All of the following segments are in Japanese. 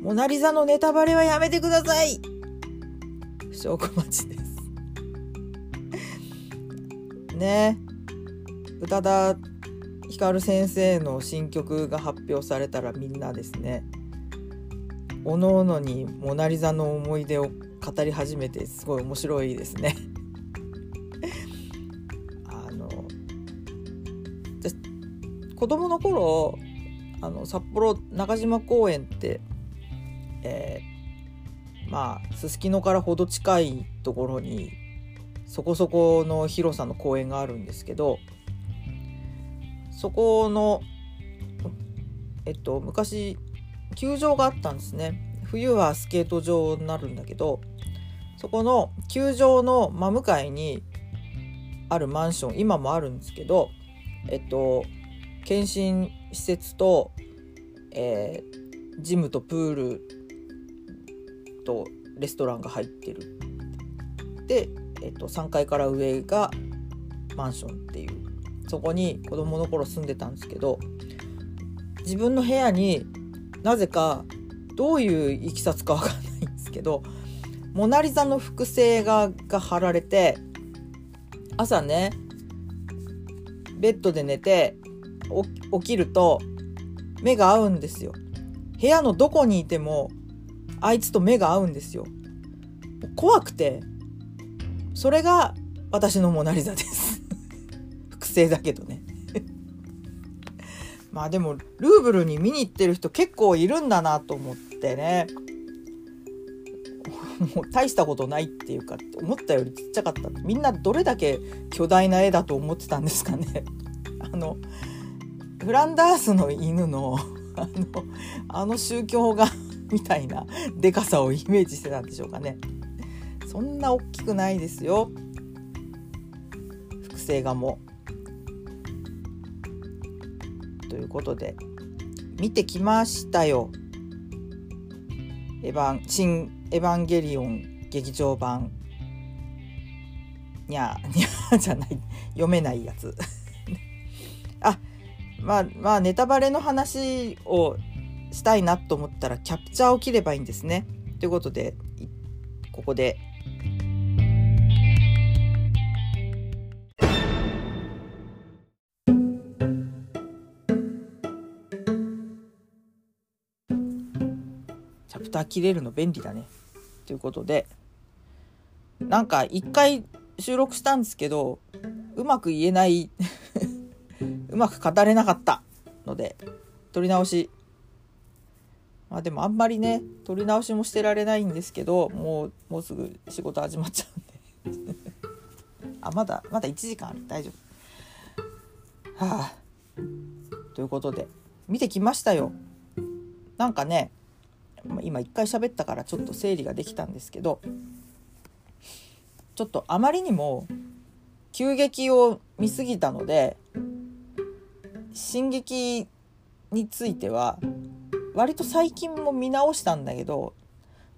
モナリザのネタバレはやめてください。証拠待ちです。ね。宇多田ヒカル先生の新曲が発表されたらみんなですね。おのおのにモナ・リザの思い出を語り始めてすごい面白いですね。あの子供の頃あの札幌中島公園って、えー、まあすすきのからほど近いところにそこそこの広さの公園があるんですけどそこのえっと昔球場があったんですね。冬はスケート場になるんだけどそこの球場の真向かいにあるマンション今もあるんですけどえっと検診施設と、えー、ジムとプールとレストランが入ってるで、えっと、3階から上がマンションっていうそこに子供の頃住んでたんですけど自分の部屋になぜかどういういきさつかわかんないんですけどモナ・リザの複製画が貼られて朝ねベッドで寝て起きると目が合うんですよ。部屋のどこにいてもあいつと目が合うんですよ。怖くてそれが私のモナ・リザです。複製だけどね。まあでもルーブルに見に行ってる人結構いるんだなと思ってね。もう大したことないっていうか思ったよりちっちゃかった。みんなどれだけ巨大な絵だと思ってたんですかね。あのフランダースの犬のあのあの宗教画 みたいなでかさをイメージしてたんでしょうかね。そんな大きくないですよ。複製画も。ということで見てきましたよ。エヴァン新エヴァンゲリオン劇場版。にゃにゃじゃない。読めないやつ。あまあまあネタバレの話をしたいなと思ったらキャプチャーを切ればいいんですね。ということでここでチャプター切れるの便利だね。ということでなんか一回収録したんですけどうまく言えない うまく語れなかったので撮り直しまあでもあんまりね撮り直しもしてられないんですけどもうもうすぐ仕事始まっちゃうんで。あまだまだ1時間ある。大丈夫。はあ。ということで見てきましたよ。なんかね今一回喋ったからちょっと整理ができたんですけどちょっとあまりにも急激を見すぎたので進撃については割と最近も見直したんだけど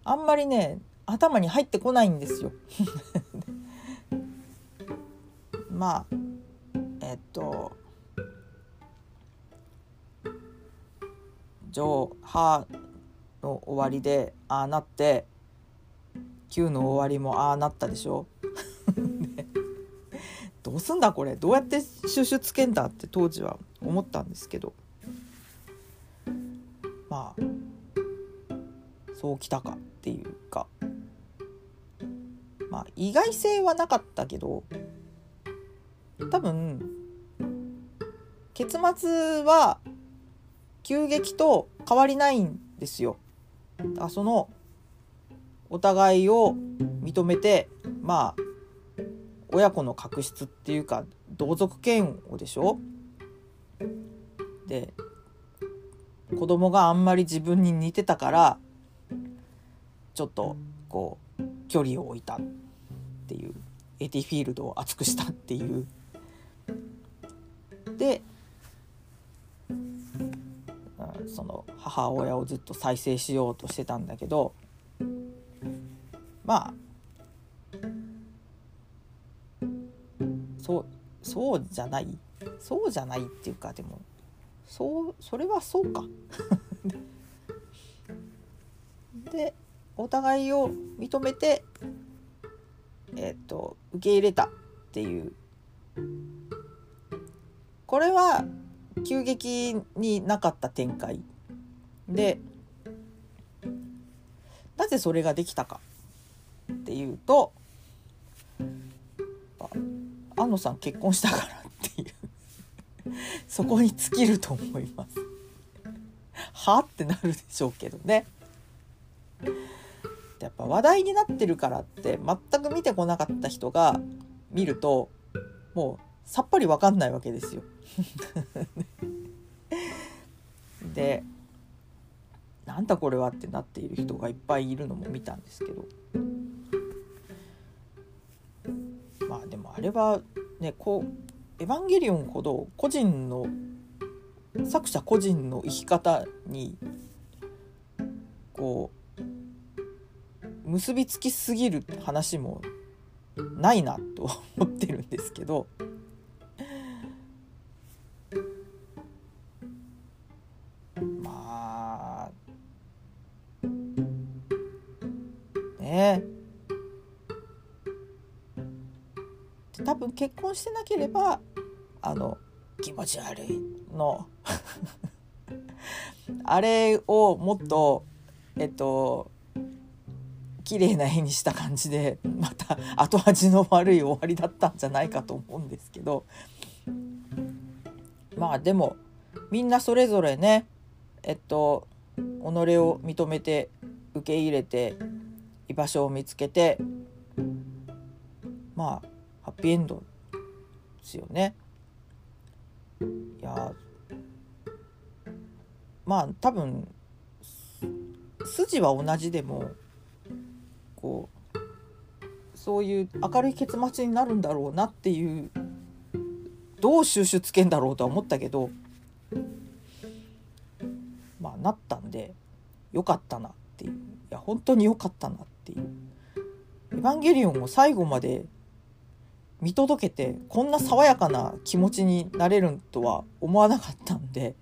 あんまりね頭に入ってこないんですよ。まあえっとジョー・ハの終わりでああなって9の終わりもああなったでしょ。どうすんだこれ。どうやって収集つけんだって当時は思ったんですけど。まあそうきたかっていうかまあ意外性はなかったけど多分結末は急激と変わりないんですよ。あそのお互いを認めてまあ親子の確執っていうか同族嫌悪でしょ？で子供があんまり自分に似てたからちょっとこう距離を置いたっていうエティフィールドを厚くしたっていう。でその母親をずっと再生しようとしてたんだけどまあそうそうじゃない。そうじゃないっていうかでもそうそれはそうか。でお互いを認めて、えっと、受け入れたっていう。これは急激になかった展開。でなぜそれができたかっていうと安野さん結婚したからっていう。そこに尽きると思います。は？ってなるでしょうけどね。やっぱ話題になってるからって全く見てこなかった人が見るともうさっぱり分かんないわけですよ。でなんだこれはってなっている人がいっぱいいるのも見たんですけどまあでもあれはねこう「エヴァンゲリオン」ほど個人の作者個人の生き方にこう結びつきすぎる話もないなと思ってるんですけどまあね。え多分結婚してなければあの気持ち悪いの あれをもっとえっと綺麗な絵にした感じでまた後味の悪い終わりだったんじゃないかと思うんですけどまあでもみんなそれぞれねえっと己を認めて受け入れて居場所を見つけてまあハッピーエンドですよね。いやまあ多分筋は同じでもこうそういう明るい結末になるんだろうなっていうどう収集つけんだろうとは思ったけどまあなったんでよかったなっていういや本当によかったなっていう「エヴァンゲリオン」を最後まで見届けてこんな爽やかな気持ちになれるとは思わなかったんで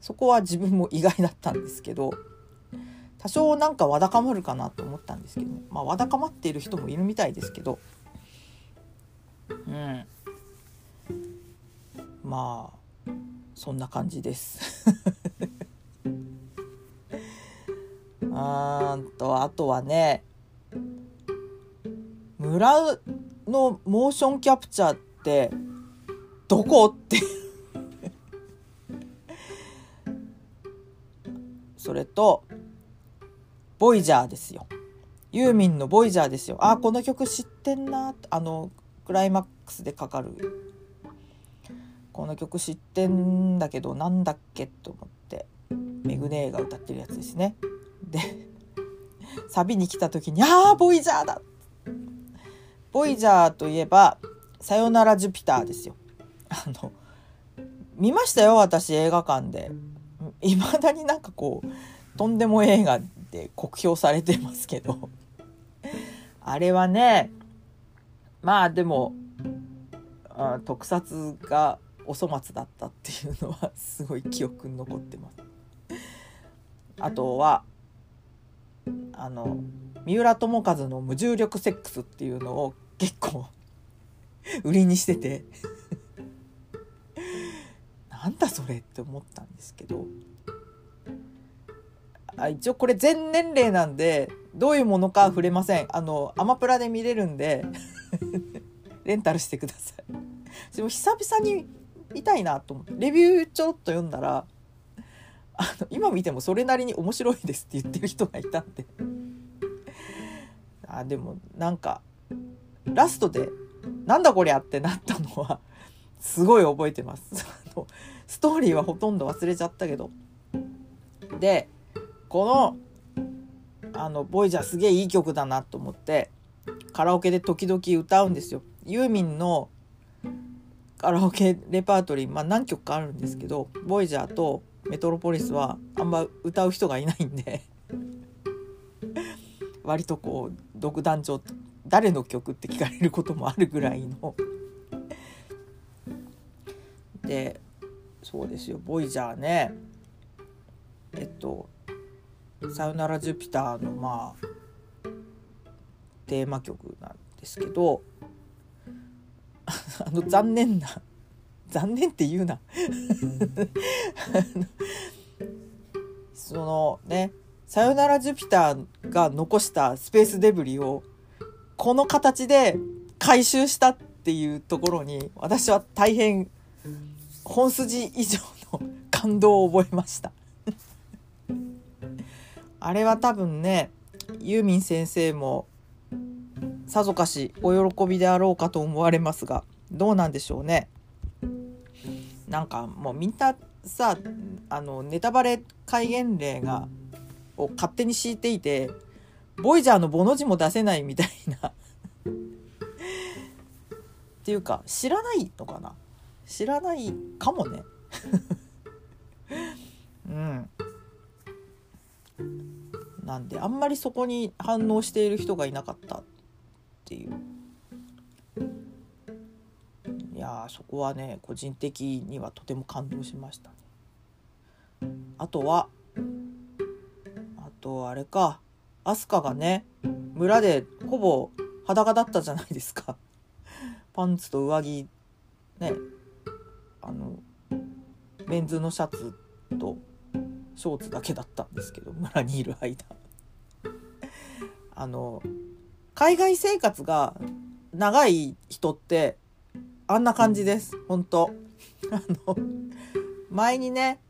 そこは自分も意外だったんですけど多少なんかわだかまるかなと思ったんですけど、まあ、わだかまっている人もいるみたいですけど。うん。まあそんな感じです。うんとあとはね村のモーションキャプチャーってどこ？って。それとボイジャーですよ。ユーミンのボイジャーですよ。あこの曲知ってんな。あのクライマックスでかかる。この曲知ってんだけどなんだっけと思ってメグネーが歌ってるやつですね。でサビに来た時に「ああボイジャーだ!」ボイジャーといえば「さよならジュピター」ですよ。あの見ましたよ私映画館で。いまだになんかこうとんでも映画で酷評されてますけどあれはねまあでもあ特撮がお粗末だったっていうのはすごい記憶に残ってます。あとはあの三浦友和の無重力セックスっていうのを結構売りにしてて。なんだそれって思ったんですけど。あ一応これ全年齢なんでどういうものか触れません。あのアマプラで見れるんで レンタルしてください。でも久々に見たいなと思って。レビューちょっと読んだらあの今見てもそれなりに面白いですって言ってる人がいたんで。あでもなんかラストでなんだこりゃってなったのは すごい覚えてます。ストーリーはほとんど忘れちゃったけど。でこのあのボイジャーすげえいい曲だなと思ってカラオケで時々歌うんですよ。ユーミンのカラオケレパートリー、まあ、何曲かあるんですけどボイジャーとメトロポリスはあんま歌う人がいないんで 割とこう独壇場誰の曲って聞かれることもあるぐらいの。でそうですよ。ボイジャーね。えっと「さよならジュピター」のまあテーマ曲なんですけど あの残念な残念って言うな。そのね「さよならジュピター」が残したスペースデブリをこの形で回収したっていうところに私は大変本筋以上の感動を覚えました。あれは多分ねユーミン先生もさぞかしお喜びであろうかと思われますがどうなんでしょうね。なんかもうみんなさあのネタバレ戒厳令がを勝手に敷いていてボイジャーのボの字も出せないみたいな。っていうか知らないのかな？知らないかもね。うん。なんであんまりそこに反応している人がいなかったっていう。いやそこはね個人的にはとても感動しましたね。あとはあとあれか。飛鳥がね村でほぼ裸だったじゃないですか。パンツと上着ねあのメンズのシャツとショーツだけだったんですけど村にいる間。あの海外生活が長い人ってあんな感じです。本当。あの前にね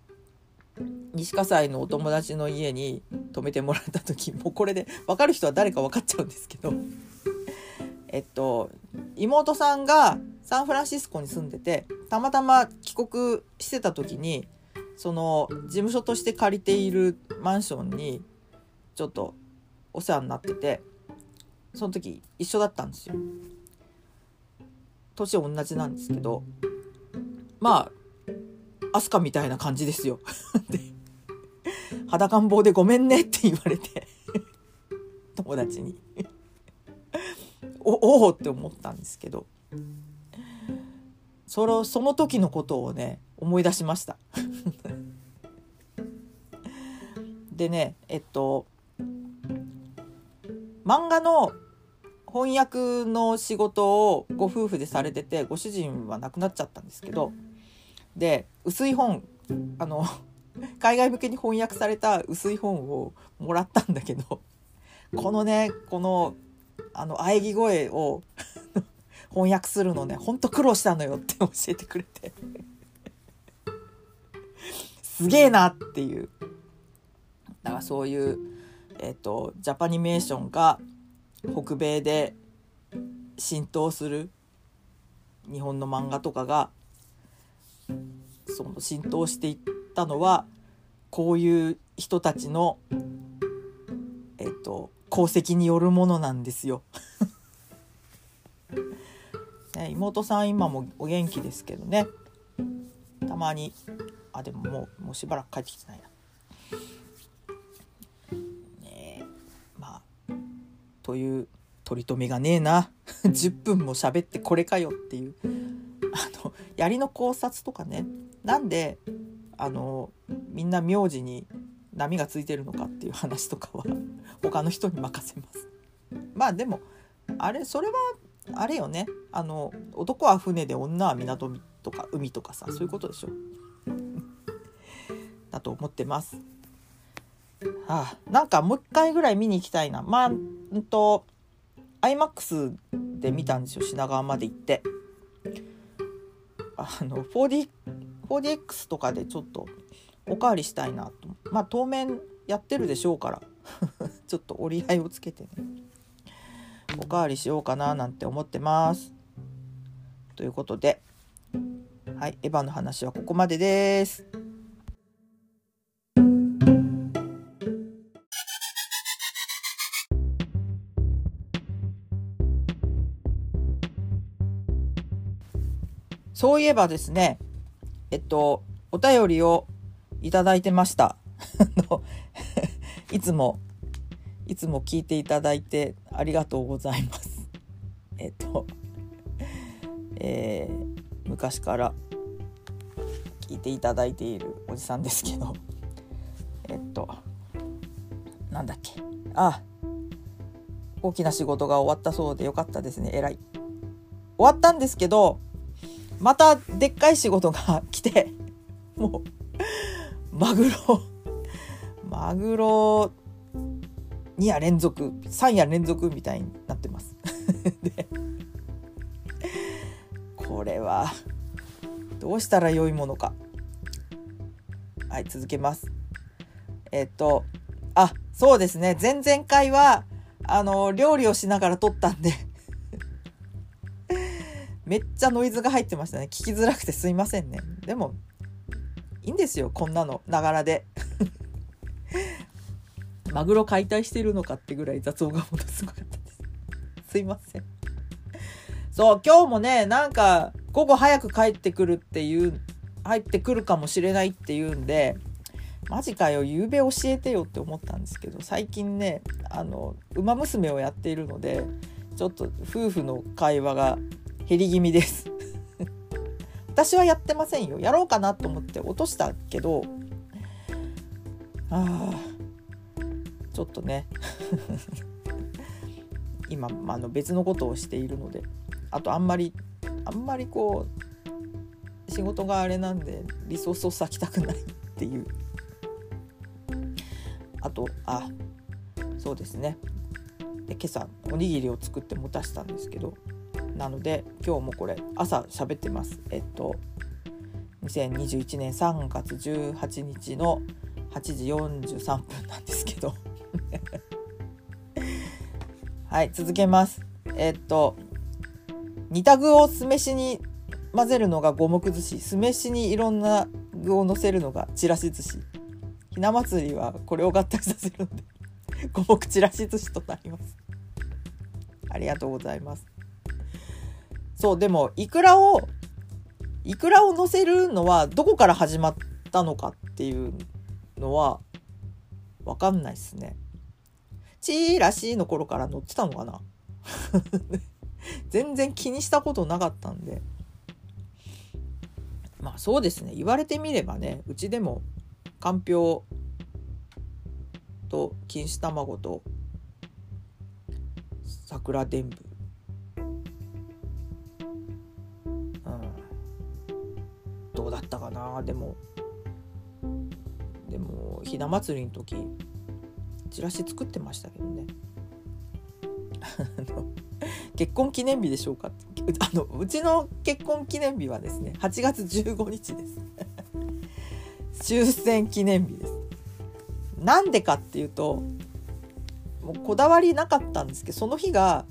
西葛西のお友達の家に泊めてもらった時 もうこれで分かる人は誰か分かっちゃうんですけど えっと妹さんがサンフランシスコに住んでてたまたま帰国してた時にその事務所として借りているマンションにちょっとお世話になっててその時一緒だったんですよ。年同じなんですけどまあ飛鳥みたいな感じですよ。で裸ん坊でごめんねって言われて友達におおって思ったんですけどそのその時のことをね思い出しましたでねえっと漫画の翻訳の仕事をご夫婦でされててご主人は亡くなっちゃったんですけどで薄い本あの海外向けに翻訳された薄い本をもらったんだけどこのねこのあの喘ぎ声を 翻訳するのねほんと苦労したのよって教えてくれて。すげえなっていう。だからそういうえっ、ー、とジャパニメーションが北米で浸透する日本の漫画とかがその浸透していったのはこういう人たちのえっ、と功績によるものなんですよ。ね、妹さん今もお元気ですけどねたまにあでももうもうしばらく帰ってきてないな。ねまあという取り留めがねえな 10分も喋ってこれかよっていうあの槍の考察とかねなんであのみんな名字に波がついてるのかっていう話とかは 他の人に任せます。まあでもあれそれはあれよねあの男は船で女は港とか海とかさそういうことでしょ だと思ってます。はあ、なんかもう一回ぐらい見に行きたいな。まあ、うんと IMAX で見たんですよ品川まで行って。あの 4D 4DX とかでちょっとおかわりしたいなと。まあ当面やってるでしょうから。ちょっと折り合いをつけてね。おかわりしようかななんて思ってます。ということで。はいエヴァの話はここまでです。そういえばですねえっとお便りをいただいてました。いつも、いつも聞いていただいてありがとうございます。えっと、えー、昔から聞いていただいているおじさんですけど、えっと、なんだっけあ大きな仕事が終わったそうでよかったですね偉い終わったんですけどまたでっかい仕事が来てもうマグロマグロ2夜連続3夜連続みたいになってます。でこれはどうしたらよいものか。はい続けます。えっとあそうですね。前々回はあの料理をしながら撮ったんでめっちゃノイズが入ってましたね。聞きづらくてすいませんね。でもいいんですよこんなの。ながらで。マグロ解体してるのかってぐらい雑音がものすごかったです。すいません。そう今日もねなんか午後早く帰ってくるっていう入ってくるかもしれないっていうんでマジかよ夕べ教えてよって思ったんですけど最近ねあの「ウマ娘」をやっているのでちょっと夫婦の会話が減り気味です。私はやってませんよ。やろうかなと思って落としたけどあちょっとね。今あの別のことをしているのであとあんまりあんまりこう仕事があれなんでリソースを割きたくないっていう。あとあそうですね。で今朝おにぎりを作って持たしたんですけどなので今日もこれ朝喋ってます。えっと2021年3月18日の8時43分なんですけど。はい続けます。えっと煮た具を酢飯に混ぜるのが五目寿司。酢飯にいろんな具をのせるのがちらし寿司。ひな祭りはこれを合体させるので五目ちらし寿司となります。ありがとうございます。そうでもイクラをイクラを乗せるのはどこから始まったのかっていうのは分かんないですね。チーラシーの頃から乗ってたのかな？全然気にしたことなかったんで。まあそうですね。言われてみればねうちでもかんぴょうと錦糸卵と桜でんぶだったかな。でもでもひな祭りの時チラシ作ってましたけどね。結婚記念日でしょうか。あのうちの結婚記念日はですね8月15日です。終戦記念日です。なんでかっていうともうこだわりなかったんですけどその日が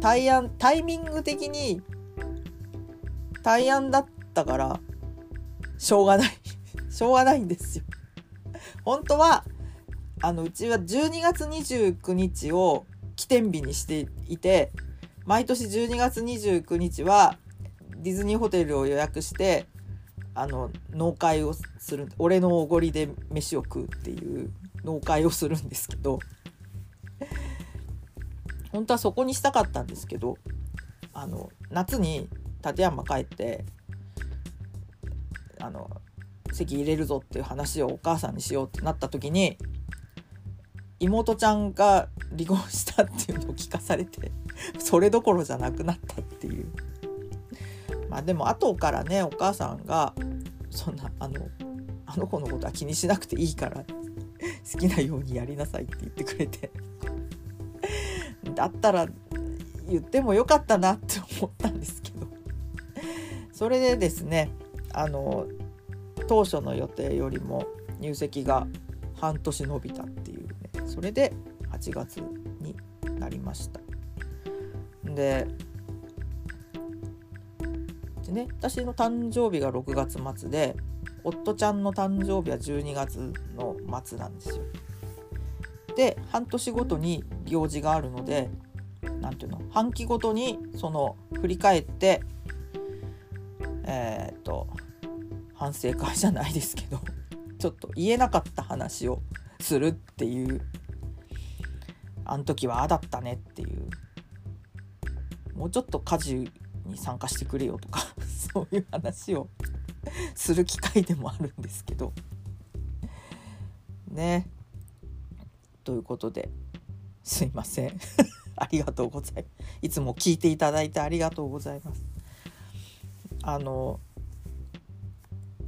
対案タイミング的に対案だったからしょうがない。しょうがないんですよ。本当はあのうちは12月29日を起点日にしていて毎年12月29日はディズニーホテルを予約してあの納会をする俺のおごりで飯を食うっていう納会をするんですけど本当はそこにしたかったんですけどあの夏に立山帰ってあの籍入れるぞっていう話をお母さんにしようってなった時に妹ちゃんが離婚したっていうのを聞かされて それどころじゃなくなったっていう。まあでも後からねお母さんがそんなあのあの子のことは気にしなくていいから 好きなようにやりなさいって言ってくれて。だったら言ってもよかったなって思ったんですけど。それでですねあの当初の予定よりも入籍が半年延びたっていうね。それで8月になりました。ででね私の誕生日が6月末で夫ちゃんの誕生日は12月の末なんですよ。で半年ごとに行事があるので何ていうの半期ごとにその振り返ってえー、っと反省会じゃないですけど ちょっと言えなかった話をするっていう。あの時はああだったねっていう。もうちょっと家事に参加してくれよとか そういう話をする機会でもあるんですけど。ね。ということですいません。ありがとうございます。いつも聞いていただいてありがとうございます。あの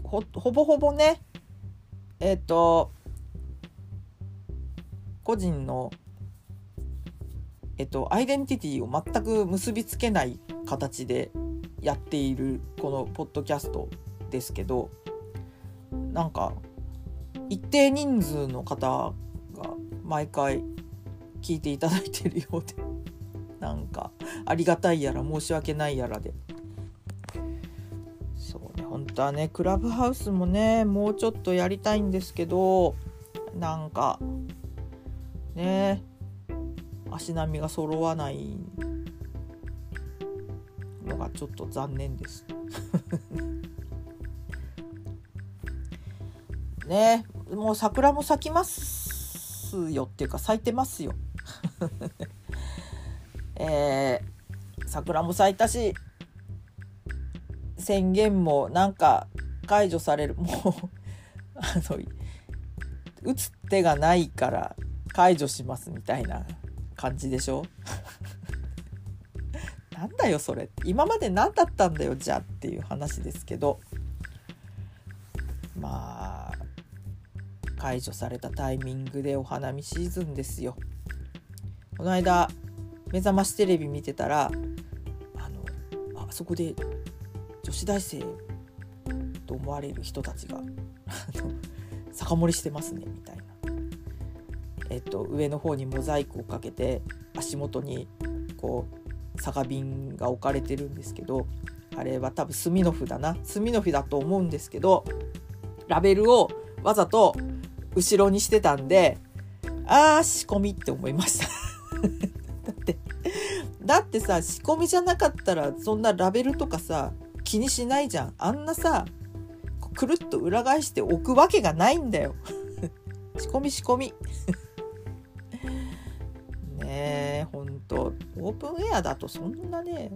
ほぼほぼねえっ、ー、と個人のえっと、アイデンティティを全く結びつけない形でやっているこのポッドキャストですけどなんか一定人数の方が毎回聞いていただいてるようでなんかありがたいやら申し訳ないやらでそうね本当はねクラブハウスもねもうちょっとやりたいんですけどなんかね足並みが揃わないのがちょっと残念です。ねもう桜も咲きますよっていうか咲いてますよ。えー、桜も咲いたし宣言もなんか解除される。もうあの打つ手がないから解除しますみたいな感じでしょ？なんだよそれ。今まで何だったんだよじゃあっていう話ですけど。まあ解除されたタイミングでお花見シーズンですよ。この間目覚ましテレビ見てたらあのあそこで女子大生と思われる人たちが酒盛りしてますねみたいな。えっと、上の方にモザイクをかけて足元にこう酒瓶が置かれてるんですけどあれは多分スミノフだな。スミノフだと思うんですけどラベルをわざと後ろにしてたんであー仕込みって思いました。だってだってさ仕込みじゃなかったらそんなラベルとかさ気にしないじゃんあんなさくるっと裏返しておくわけがないんだよ 仕込み仕込み ねえほんとオープンエアだとそんなね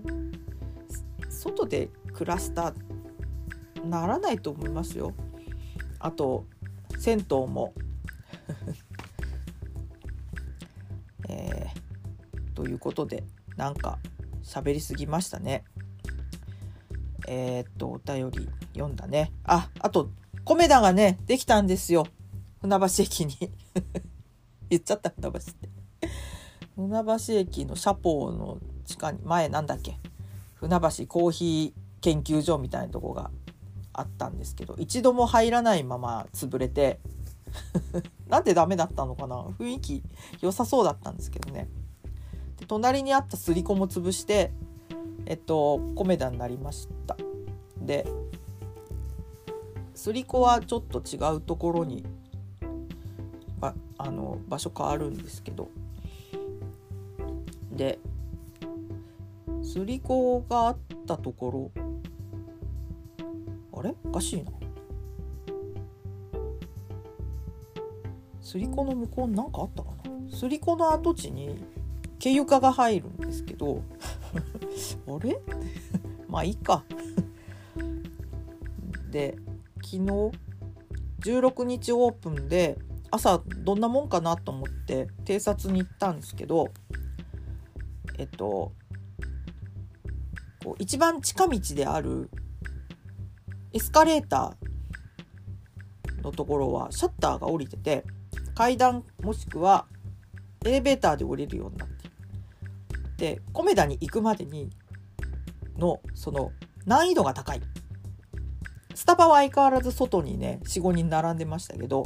外でクラスターならないと思いますよ。あと銭湯も えー、ということでなんか喋りすぎましたね。えー、っとお便り読んだね。ああとコメダがねできたんですよ。船橋駅に。言っちゃった船橋って。船橋駅のシャポーの地下に前なんだっけ？船橋コーヒー研究所みたいなとこがあったんですけど一度も入らないまま潰れて。なんでダメだったのかな？雰囲気良さそうだったんですけどね。で隣にあったすりこも潰してえっとコメダになりました。ですりこはちょっと違うところにばあの場所変わるんですけど。ですり子があったところあれ？おかしいな。すり子の向こうに何かあったかな？すり子の跡地に毛床が入るんですけど あれ？まあいいか。で昨日16日オープンで朝どんなもんかなと思って偵察に行ったんですけどえっとこう一番近道であるエスカレーターのところはシャッターが降りてて階段もしくはエレベーターで降りるようになってでコメダに行くまでにのその難易度が高い。スタバは相変わらず外にね45人並んでましたけど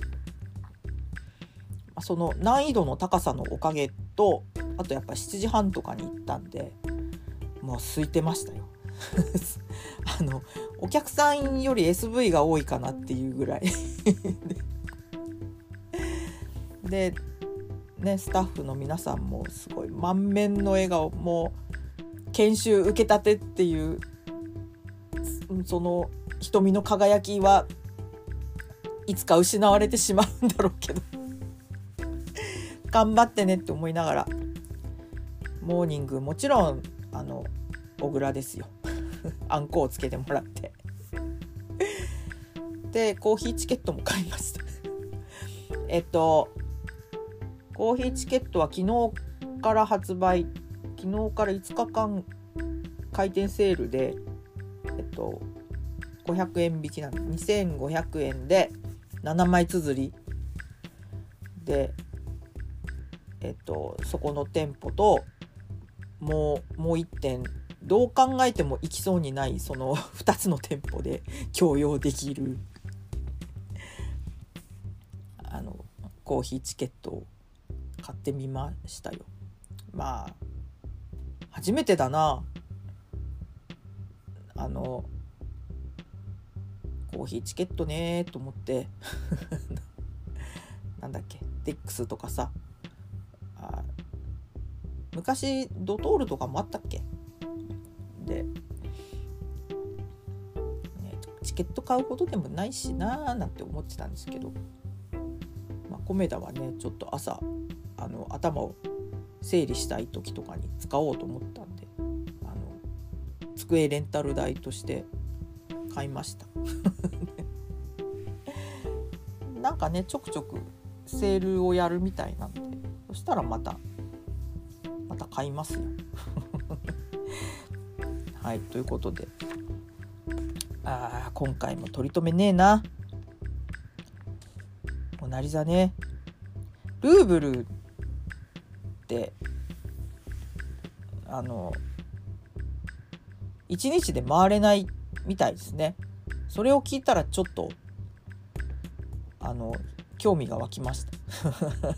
その難易度の高さのおかげとあとやっぱ7時半とかに行ったんでもう空いてましたよ。あのお客さんより SV が多いかなっていうぐらい。でねスタッフの皆さんもすごい満面の笑顔もう研修受けたてっていうその瞳の輝きはいつか失われてしまうんだろうけど。頑張ってねって思いながらモーニングもちろんあの小倉ですよ。あんこをつけてもらって。でコーヒーチケットも買いました。えっとコーヒーチケットは昨日から発売昨日から5日間回転セールでえっと500円引きなんで2500円で7枚綴りでえっとそこの店舗ともうもう1点どう考えても行きそうにないその 2つの店舗で 共用できるあのコーヒーチケットを買ってみましたよ。まあ初めてだな。あのコーヒーチケットねと思って。なんだっけ？デックスとかさ。あ昔ドトールとかもあったっけ？で、ね、チケット買うほどでもないしなーなんて思ってたんですけど、まあ、コメダはねちょっと朝あの頭を整理したい時とかに使おうと思ったんであの机レンタル代として買いました。なんかねちょくちょくセールをやるみたいなんでそしたらまたまた買いますよ。はいということで。ああ今回も取り留めねえな。モナリザね。ルーブルってあの1日で回れないみたいですね。それを聞いたらちょっとあの興味が湧きました。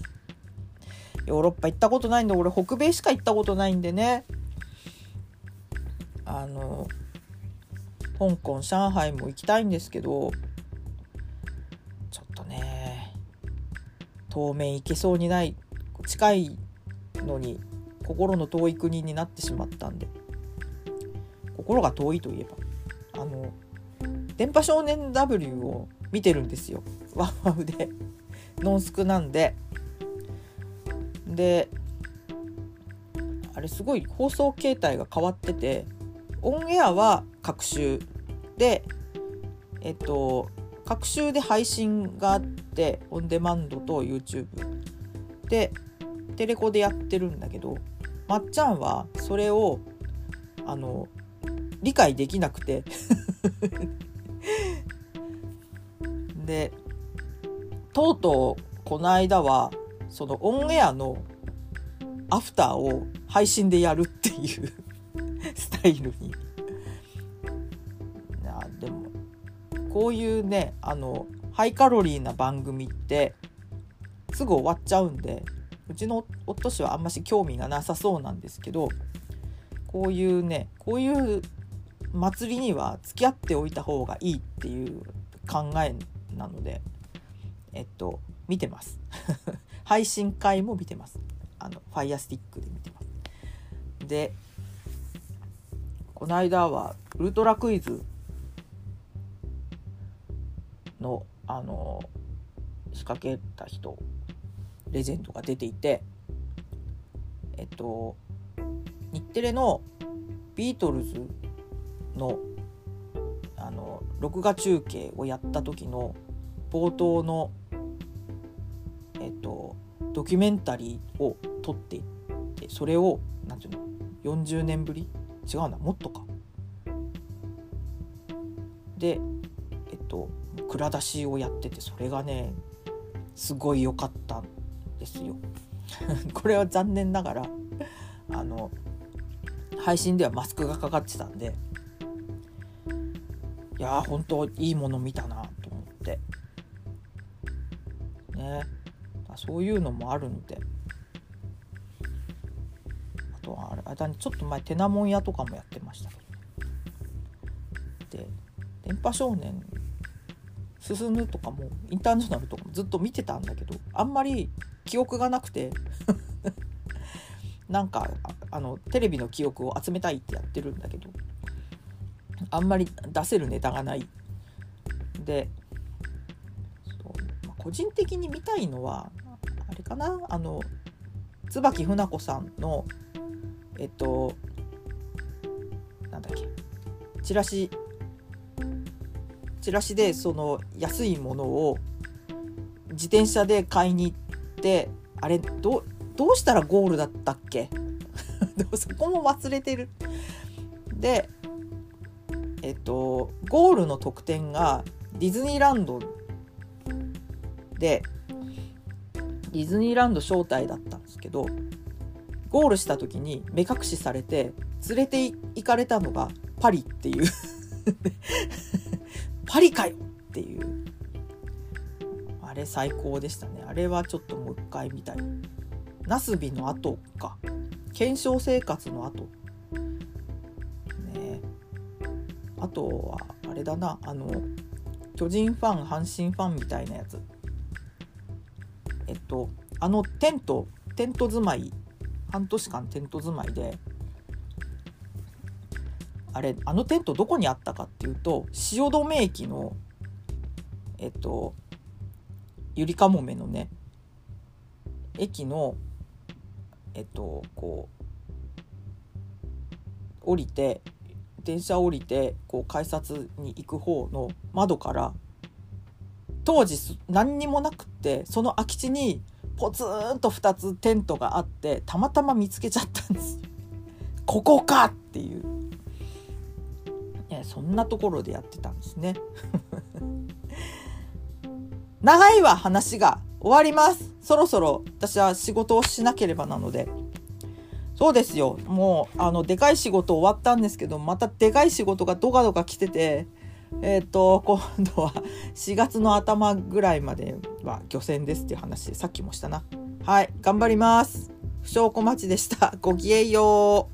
ヨーロッパ行ったことないんで俺北米しか行ったことないんでね。あの香港上海も行きたいんですけどちょっとね当面行けそうにない近いのに心の遠い国になってしまったんで。心が遠いといえばあの電波少年 W を見てるんですよ。ワンワウで。ノンスクなんで。であれすごい放送形態が変わっててオンエアは各週でえっと各週で配信があってオンデマンドと YouTube でテレコでやってるんだけどまっちゃんはそれをあの理解できなくて でとうとうこの間はそのオンエアのアフターを配信でやるっていう スタイルに。やでもこういうねあのハイカロリーな番組ってすぐ終わっちゃうんでうちの夫氏はあんまし興味がなさそうなんですけどこういうねこういう祭りには付き合っておいた方がいいっていう考えなのでえっと見てます。配信会も見てます。あのファイヤースティックで見てます。でこの間はウルトラクイズのあの仕掛けた人レジェンドが出ていてえっと日テレのビートルズのあの録画中継をやった時の冒頭のえっとドキュメンタリーを撮っていってそれを何ていうの40年ぶり？違うなもっとか。でえっと蔵出しをやっててそれがねすごい良かったですよ。これは残念ながらあの配信ではマスクがかかってたんでいやー本当いいもの見たなと思って。ね。そういうのもあるので。あとはあれあれだねちょっと前テナモン屋とかもやってましたけど。で電波少年進むとかもインターナショナルとかもずっと見てたんだけどあんまり記憶がなくて。なんかあのテレビの記憶を集めたいってやってるんだけど。あんまり出せるネタがない。で、個人的に見たいのはあれかな？あの椿船子さんのえっとなんだっけ？チラシ。チラシでその安いものを自転車で買いに行ってあれどどうしたらゴールだったっけ？そこも忘れてる。でえっとゴールの得点がディズニーランドでディズニーランド招待だったんですけどゴールした時に目隠しされて連れて行かれたのがパリっていう。パリかよっていう。あれ最高でしたね。あれはちょっともう一回見たい。ナスビの後か。検証生活の後。ね。あとはあれだな。あの巨人ファン阪神ファンみたいなやつ。えっとあのテントテント住まい。半年間テント住まいで。あれあのテントどこにあったかっていうと汐留駅のえっとゆりかもめのね駅のえっとこう降りて電車降りてこう改札に行く方の窓から当時何にもなくってその空き地にポツンと2つテントがあってたまたま見つけちゃったんですよ。ここかっていう、ね、そんなところでやってたんですね。長いわ話が。終わります。そろそろ私は仕事をしなければなので。そうですよ。もうあのでかい仕事終わったんですけどまたでかい仕事がドカドカ来ててえっ、と今度は4月の頭ぐらいまでは漁船ですっていう話さっきもしたな。はい頑張ります。不祥小町でした。ごきげんよう。